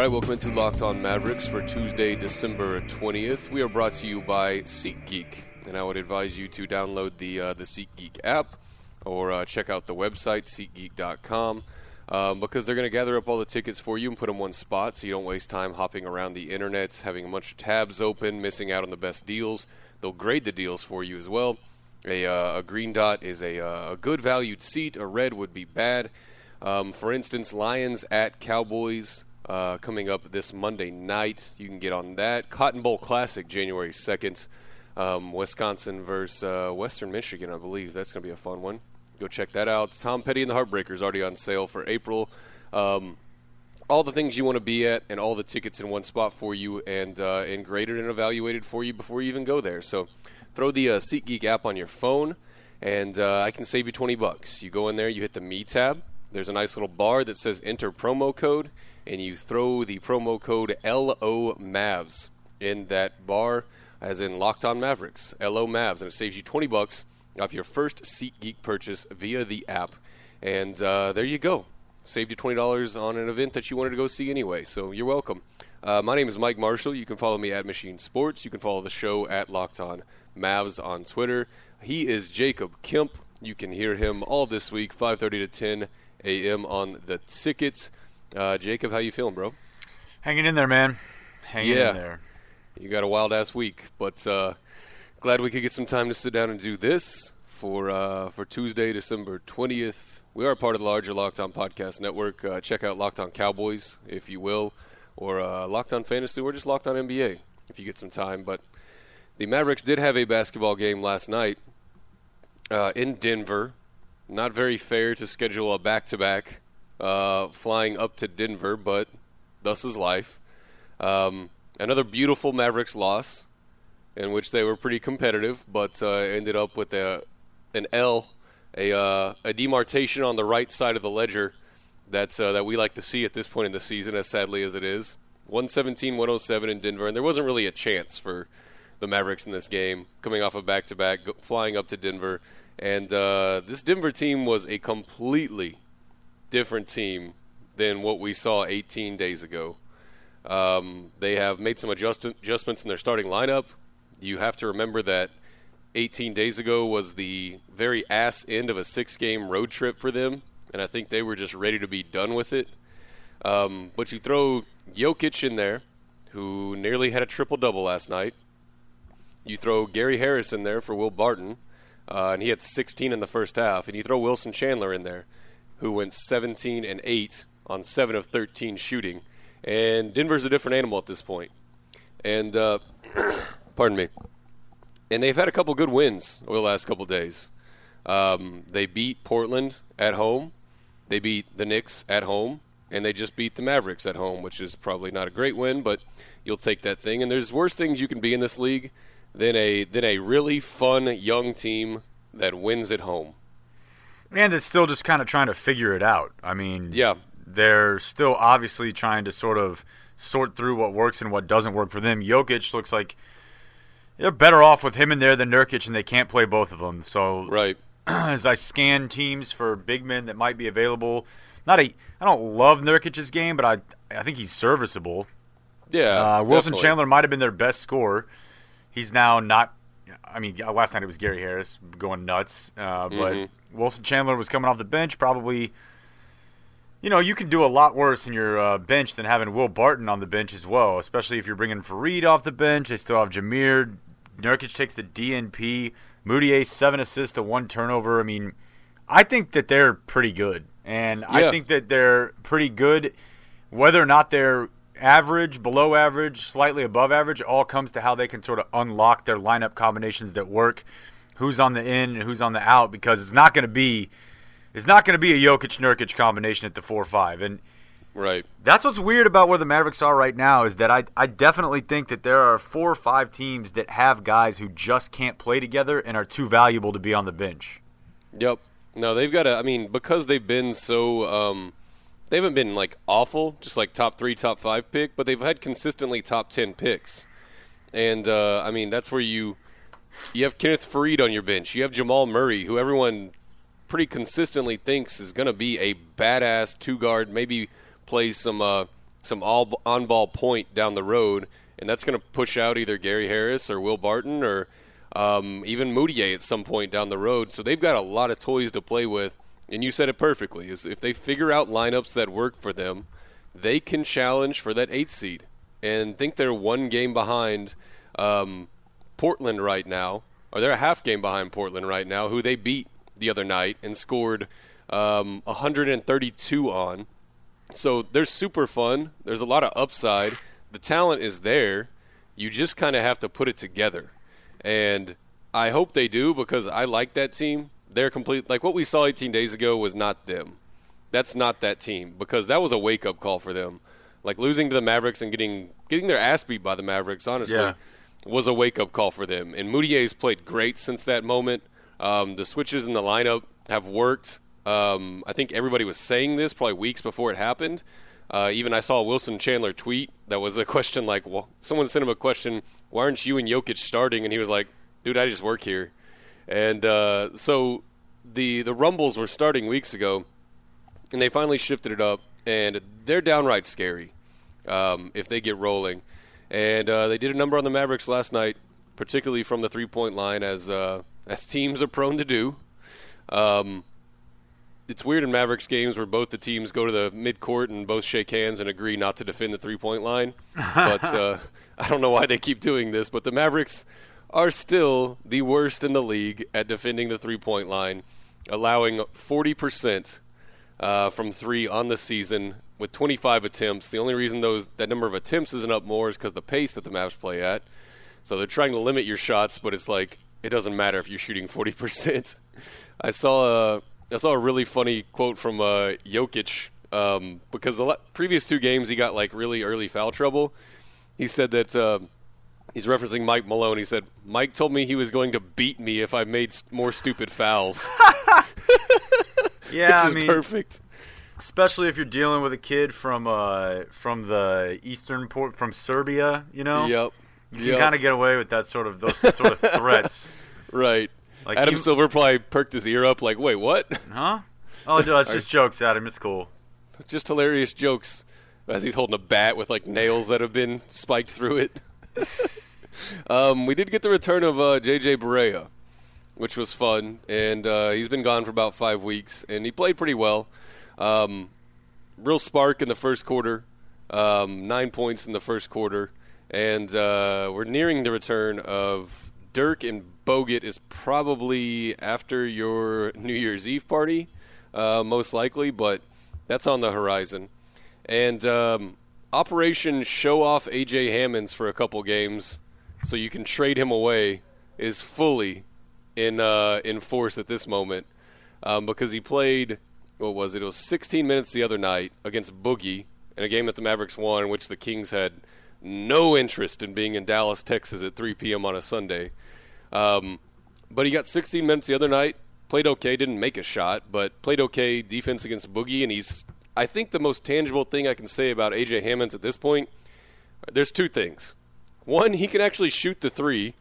Right, welcome into Locked On Mavericks for Tuesday, December 20th. We are brought to you by SeatGeek, and I would advise you to download the uh, the SeatGeek app or uh, check out the website SeatGeek.com um, because they're going to gather up all the tickets for you and put them one spot, so you don't waste time hopping around the internet, having a bunch of tabs open, missing out on the best deals. They'll grade the deals for you as well. A, uh, a green dot is a, uh, a good valued seat. A red would be bad. Um, for instance, Lions at Cowboys uh, coming up this Monday night. You can get on that. Cotton Bowl Classic, January 2nd. Um, Wisconsin versus uh, Western Michigan, I believe. That's going to be a fun one. Go check that out. Tom Petty and the Heartbreakers already on sale for April. Um, all the things you want to be at and all the tickets in one spot for you and, uh, and graded and evaluated for you before you even go there. So throw the uh, SeatGeek app on your phone and uh, I can save you 20 bucks. You go in there, you hit the Me tab. There's a nice little bar that says enter promo code and you throw the promo code LO Mavs in that bar, as in Locked On Mavericks, LO Mavs, and it saves you 20 bucks off your first SeatGeek purchase via the app. And uh, there you go. Saved you $20 on an event that you wanted to go see anyway, so you're welcome. Uh, my name is Mike Marshall. You can follow me at Machine Sports. You can follow the show at Locked On Mavs on Twitter. He is Jacob Kemp. You can hear him all this week, 5:30 to 10 a.m. on the tickets. Uh, Jacob, how you feeling, bro? Hanging in there, man. Hanging yeah. in there. You got a wild ass week, but uh, glad we could get some time to sit down and do this for uh, for Tuesday, December twentieth. We are part of the larger Locked On Podcast Network. Uh, check out Locked On Cowboys, if you will, or uh, Locked On Fantasy, or just Locked On NBA if you get some time. But the Mavericks did have a basketball game last night uh, in Denver. Not very fair to schedule a back to back uh, flying up to Denver, but thus is life. Um, another beautiful Mavericks loss, in which they were pretty competitive, but uh, ended up with a an L, a uh, a demarcation on the right side of the ledger that uh, that we like to see at this point in the season, as sadly as it is. 117-107 in Denver, and there wasn't really a chance for the Mavericks in this game, coming off a of back-to-back, flying up to Denver, and uh, this Denver team was a completely different team than what we saw 18 days ago. Um, they have made some adjust- adjustments in their starting lineup. You have to remember that 18 days ago was the very ass end of a six game road trip for them, and I think they were just ready to be done with it. Um, but you throw Jokic in there, who nearly had a triple double last night. You throw Gary Harris in there for Will Barton, uh, and he had 16 in the first half. And you throw Wilson Chandler in there, who went 17 and 8 on 7 of 13 shooting. And Denver's a different animal at this point. And, uh, pardon me. And they've had a couple good wins over the last couple days. Um, they beat Portland at home, they beat the Knicks at home, and they just beat the Mavericks at home, which is probably not a great win, but you'll take that thing. And there's worse things you can be in this league than a than a really fun young team that wins at home and it's still just kind of trying to figure it out. I mean, yeah, they're still obviously trying to sort of sort through what works and what doesn't work for them. Jokic looks like they're better off with him in there than Nurkic, and they can't play both of them. So, right as I scan teams for big men that might be available, not a I don't love Nurkic's game, but I I think he's serviceable. Yeah, uh, Wilson definitely. Chandler might have been their best scorer. He's now not. I mean, last night it was Gary Harris going nuts, uh, but mm-hmm. Wilson Chandler was coming off the bench, probably. You know, you can do a lot worse in your uh, bench than having Will Barton on the bench as well, especially if you're bringing Faried off the bench. They still have Jameer. Nurkic takes the DNP. Mudiay, seven assists to one turnover. I mean, I think that they're pretty good. And yeah. I think that they're pretty good. Whether or not they're average, below average, slightly above average, all comes to how they can sort of unlock their lineup combinations that work who's on the in and who's on the out because it's not going to be it's not going to be a Jokic Nurkic combination at the four five. And Right. That's what's weird about where the Mavericks are right now is that I I definitely think that there are four or five teams that have guys who just can't play together and are too valuable to be on the bench. Yep. No, they've got to. I mean, because they've been so. Um, they haven't been like awful, just like top three, top five pick, but they've had consistently top ten picks. And uh, I mean, that's where you you have Kenneth Faried on your bench. You have Jamal Murray, who everyone pretty consistently thinks is going to be a badass two guard, maybe play some uh, some all on ball point down the road, and that's going to push out either Gary Harris or Will Barton or um, even Mudiay at some point down the road. So they've got a lot of toys to play with. And you said it perfectly: is if they figure out lineups that work for them, they can challenge for that eighth seed. And think they're one game behind um, Portland right now, or they're a half game behind Portland right now, who they beat the other night and scored um, 132 on. So they're super fun. There's a lot of upside. The talent is there. You just kind of have to put it together. And I hope they do because I like that team. They're complete. Like what we saw 18 days ago was not them. That's not that team because that was a wake up call for them. Like losing to the Mavericks and getting getting their ass beat by the Mavericks, honestly, Yeah. Was a wake up call for them. And Mudiay's played great since that moment. Um, the switches in the lineup have worked. Um, I think everybody was saying this probably weeks before it happened. Uh, even I saw Wilson Chandler tweet that was a question like, well, someone sent him a question, why aren't you and Jokic starting? And he was like, dude, I just work here. And uh, so the the Rumbles were starting weeks ago, and they finally shifted it up, and they're downright scary um, if they get rolling. And uh, they did a number on the Mavericks last night, particularly from the three point line, as uh, as teams are prone to do. Um, it's weird in Mavericks games where both the teams go to the midcourt and both shake hands and agree not to defend the three point line. but uh, I don't know why they keep doing this. But the Mavericks are still the worst in the league at defending the three point line, allowing 40% uh, from three on the season with 25 attempts. The only reason those that number of attempts isn't up more is because the pace that the Mavs play at. So they're trying to limit your shots, but it's like it doesn't matter if you're shooting 40%. I saw a I saw a really funny quote from uh, Jokic um, because the previous two games he got like really early foul trouble. He said that uh, he's referencing Mike Malone. He said Mike told me he was going to beat me if I made more stupid fouls, Yeah, which I is mean, perfect. Especially if you're dealing with a kid from uh from the eastern port from Serbia, you know. Yep. You Yep. can kind of get away with that sort of those sort of threats. Right. Like Adam he- Silver probably perked his ear up like, wait, what? Huh? Oh, no, it's just jokes, Adam. It's cool. Just hilarious jokes as he's holding a bat with like nails that have been spiked through it. um, we did get the return of uh, JJ Barea, which was fun, and uh, he's been gone for about five weeks, and he played pretty well. Um, real spark in the first quarter, um, nine points in the first quarter, and uh, we're nearing the return of Dirk and Bogut is probably after your New Year's Eve party, uh, most likely, but that's on the horizon. And um, Operation Show Off AJ Hammons for a couple games, so you can trade him away, is fully in uh, in force at this moment um, because he played what was it? It was 16 minutes the other night against Boogie in a game that the Mavericks won, in which the Kings had no interest in being in Dallas, Texas at 3 p.m. on a Sunday. Um, but he got 16 minutes the other night. Played okay, didn't make a shot, but played okay defense against Boogie. And he's, I think, the most tangible thing I can say about AJ Hammons at this point. There's two things. One, he can actually shoot the three,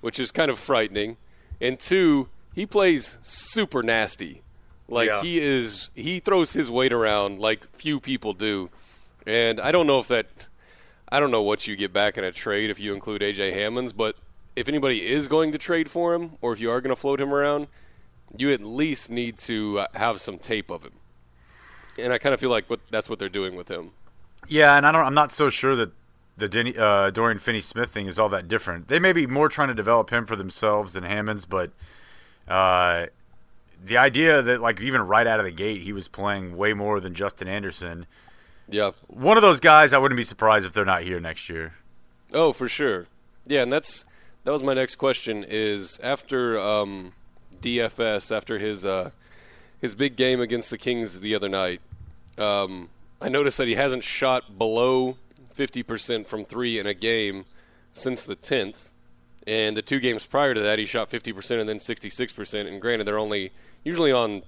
which is kind of frightening. And two, he plays super nasty. Like Yeah. he is, he throws his weight around like few people do. And I don't know if that, I don't know what you get back in a trade if you include AJ Hammons, but if anybody is going to trade for him, or if you are going to float him around, you at least need to uh, have some tape of him. And I kind of feel like what, that's what they're doing with him. Yeah, and I don't. I'm not so sure that the Denny, uh, Dorian Finney-Smith thing is all that different. They may be more trying to develop him for themselves than Hammons, but uh, the idea that like even right out of the gate he was playing way more than Justin Anderson. Yeah. One of those guys, I wouldn't be surprised if they're not here next year. Oh, for sure. Yeah, and that's that was my next question. Is after um, DFS, after his uh, his big game against the Kings the other night, um, I noticed that he hasn't shot below 50% from three in a game since the 10th. And the two games prior to that, he shot 50% and then 66%. And granted, they're only usually on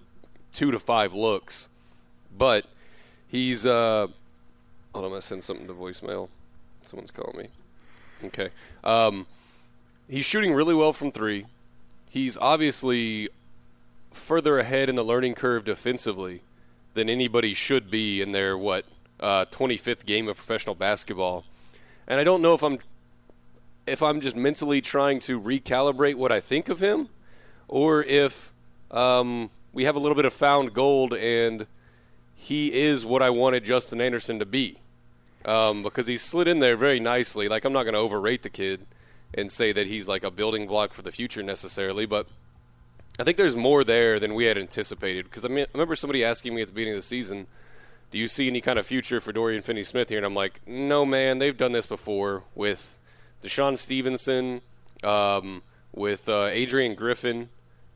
two to five looks. But he's. Uh, hold on, I'm to send something to voicemail. Someone's calling me. Okay. Um, he's shooting really well from three. He's obviously further ahead in the learning curve defensively than anybody should be in their, what, uh, 25th game of professional basketball. And I don't know if I'm if I'm just mentally trying to recalibrate what I think of him, or if um, we have a little bit of found gold and he is what I wanted Justin Anderson to be. Um, because he slid in there very nicely. Like, I'm not going to overrate the kid and say that he's like a building block for the future necessarily, but I think there's more there than we had anticipated. Because I, mean, I remember somebody asking me at the beginning of the season, do you see any kind of future for Dorian Finney Smith here? And I'm like, no, man, they've done this before with DeShawn Stevenson, um, with uh, Adrian Griffin,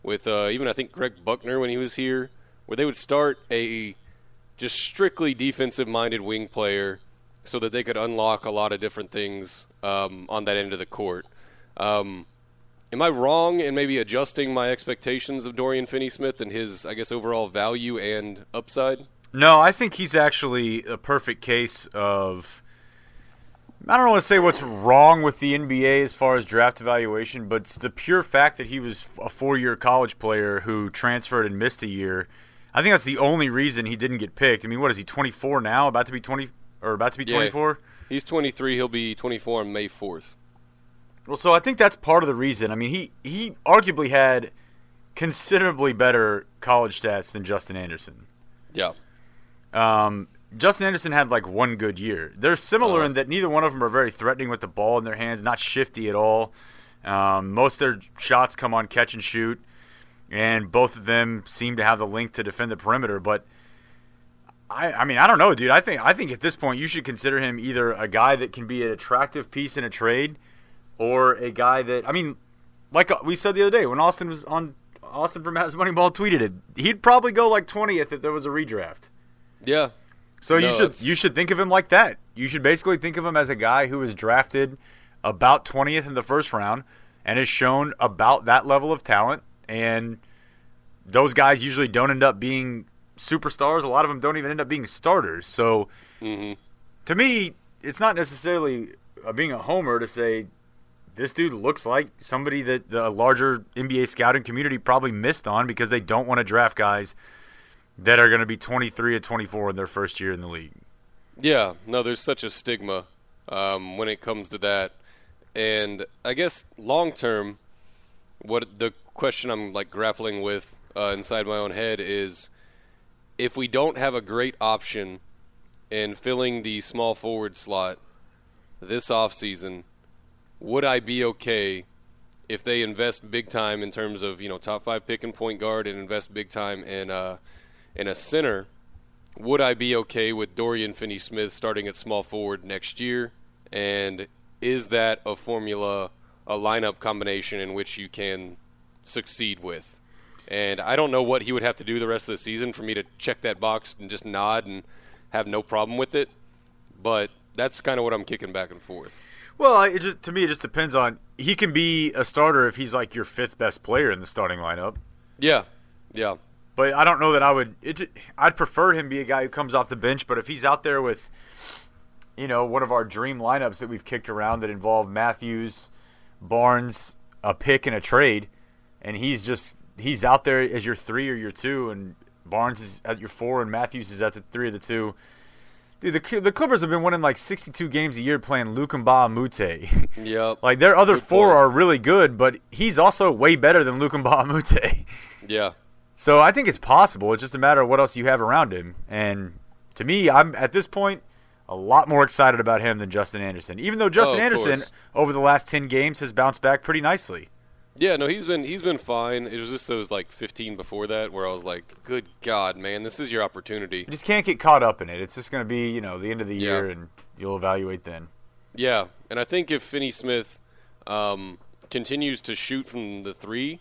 with uh, even I think Greg Buckner when he was here, where they would start a just strictly defensive minded wing player so that they could unlock a lot of different things um, on that end of the court. Um, am I wrong in maybe adjusting my expectations of Dorian Finney Smith and his, I guess, overall value and upside? No, I think he's actually a perfect case of I don't want to say what's wrong with the NBA as far as draft evaluation, but it's the pure fact that he was a four-year college player who transferred and missed a year. I think that's the only reason he didn't get picked. I mean, what is he? 24 now? About to be 20 or about to be 24? Yeah, he's 23. He'll be 24 on May 4th. Well, so I think that's part of the reason. I mean, he he arguably had considerably better college stats than Justin Anderson. Yeah. Um, Justin Anderson had like one good year. They're similar uh, in that neither one of them are very threatening with the ball in their hands, not shifty at all. Um, most of their shots come on catch and shoot, and both of them seem to have the link to defend the perimeter. But I, I mean, I don't know, dude. I think I think at this point you should consider him either a guy that can be an attractive piece in a trade, or a guy that I mean, like we said the other day when Austin was on Austin from Mavs Moneyball tweeted it, he'd probably go like twentieth if there was a redraft. Yeah, so no, you should you should think of him like that. You should basically think of him as a guy who was drafted about 20th in the first round and has shown about that level of talent and those guys usually don't end up being superstars. A lot of them don't even end up being starters. So mm-hmm. to me, it's not necessarily being a homer to say this dude looks like somebody that the larger NBA scouting community probably missed on because they don't want to draft guys – that are going to be 23 or 24 in their first year in the league. Yeah, no, there's such a stigma um, when it comes to that, and I guess long term, what the question I'm like grappling with uh, inside my own head is, if we don't have a great option in filling the small forward slot this offseason, would I be okay if they invest big time in terms of you know top five pick and point guard and invest big time in uh, in a center, would I be okay with Dorian Finney Smith starting at small forward next year? And is that a formula, a lineup combination in which you can succeed with? And I don't know what he would have to do the rest of the season for me to check that box and just nod and have no problem with it. But that's kind of what I'm kicking back and forth. Well, it just to me it just depends on he can be a starter if he's like your fifth best player in the starting lineup. Yeah, yeah. But I don't know that I would. It, I'd prefer him be a guy who comes off the bench. But if he's out there with, you know, one of our dream lineups that we've kicked around that involve Matthews, Barnes, a pick and a trade, and he's just he's out there as your three or your two, and Barnes is at your four, and Matthews is at the three of the two. Dude, the the Clippers have been winning like 62 games a year playing Luc Mbah a Moute. Yep. like their other good four point. are really good, but he's also way better than Luc Mbah a Moute. Yeah. So I think it's possible. It's just a matter of what else you have around him. And to me, I'm at this point a lot more excited about him than Justin Anderson. Even though Justin oh, Anderson course. over the last 10 games has bounced back pretty nicely. Yeah, no, he's been he's been fine. It was just those like 15 before that where I was like, "Good God, man, this is your opportunity." You just can't get caught up in it. It's just going to be, you know, the end of the year, yeah. and you'll evaluate then. Yeah, and I think if Finney Smith um, continues to shoot from the three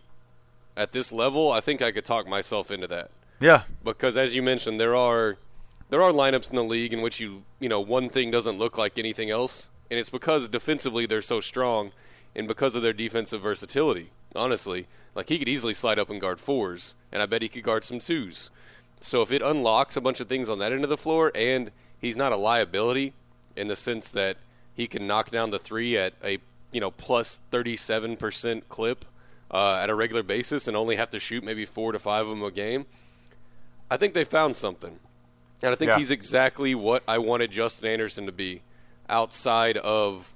at this level, I think I could talk myself into that. Yeah. Because as you mentioned, there are there are lineups in the league in which you you know one thing doesn't look like anything else, and it's because defensively they're so strong, and because of their defensive versatility. Honestly, like he could easily slide up and guard fours, and I bet he could guard some twos. So if it unlocks a bunch of things on that end of the floor, and he's not a liability in the sense that he can knock down the three at a you know plus 37 percent clip uh, at a regular basis, and only have to shoot maybe four to five of them a game. I think they found something. And I think Yeah. he's exactly what I wanted Justin Anderson to be outside of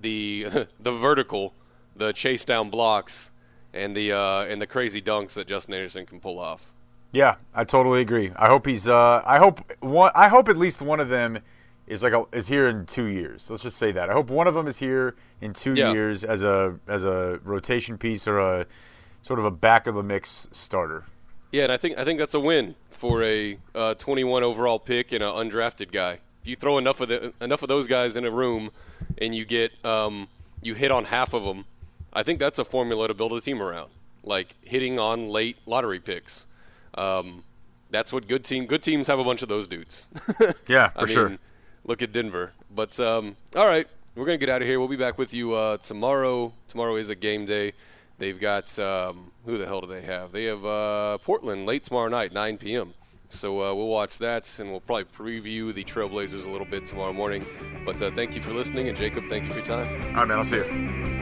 the the vertical, the chase down blocks and the uh, and the crazy dunks that Justin Anderson can pull off. Yeah, I totally agree. I hope he's. Uh, I hope one. I hope at least one of them is like a, is here in two years. Let's just say that. I hope one of them is here in two Yeah. years as a as a rotation piece or a sort of a back of the mix starter. Yeah, and I think I think that's a win for a uh, 21 overall pick and an undrafted guy. If you throw enough of the, enough of those guys in a room, and you get um, you hit on half of them, I think that's a formula to build a team around. Like hitting on late lottery picks. Um, that's what good team good teams have a bunch of those dudes. Yeah, for I mean, sure. Look at Denver. But um, all right, we're gonna get out of here. We'll be back with you uh, tomorrow. Tomorrow is a game day. They've got um, who the hell do they have? They have uh, Portland late tomorrow night, 9 p.m. So uh, we'll watch that, and we'll probably preview the Trailblazers a little bit tomorrow morning. But uh, thank you for listening, and Jacob, thank you for your time. All right, man. I'll see you.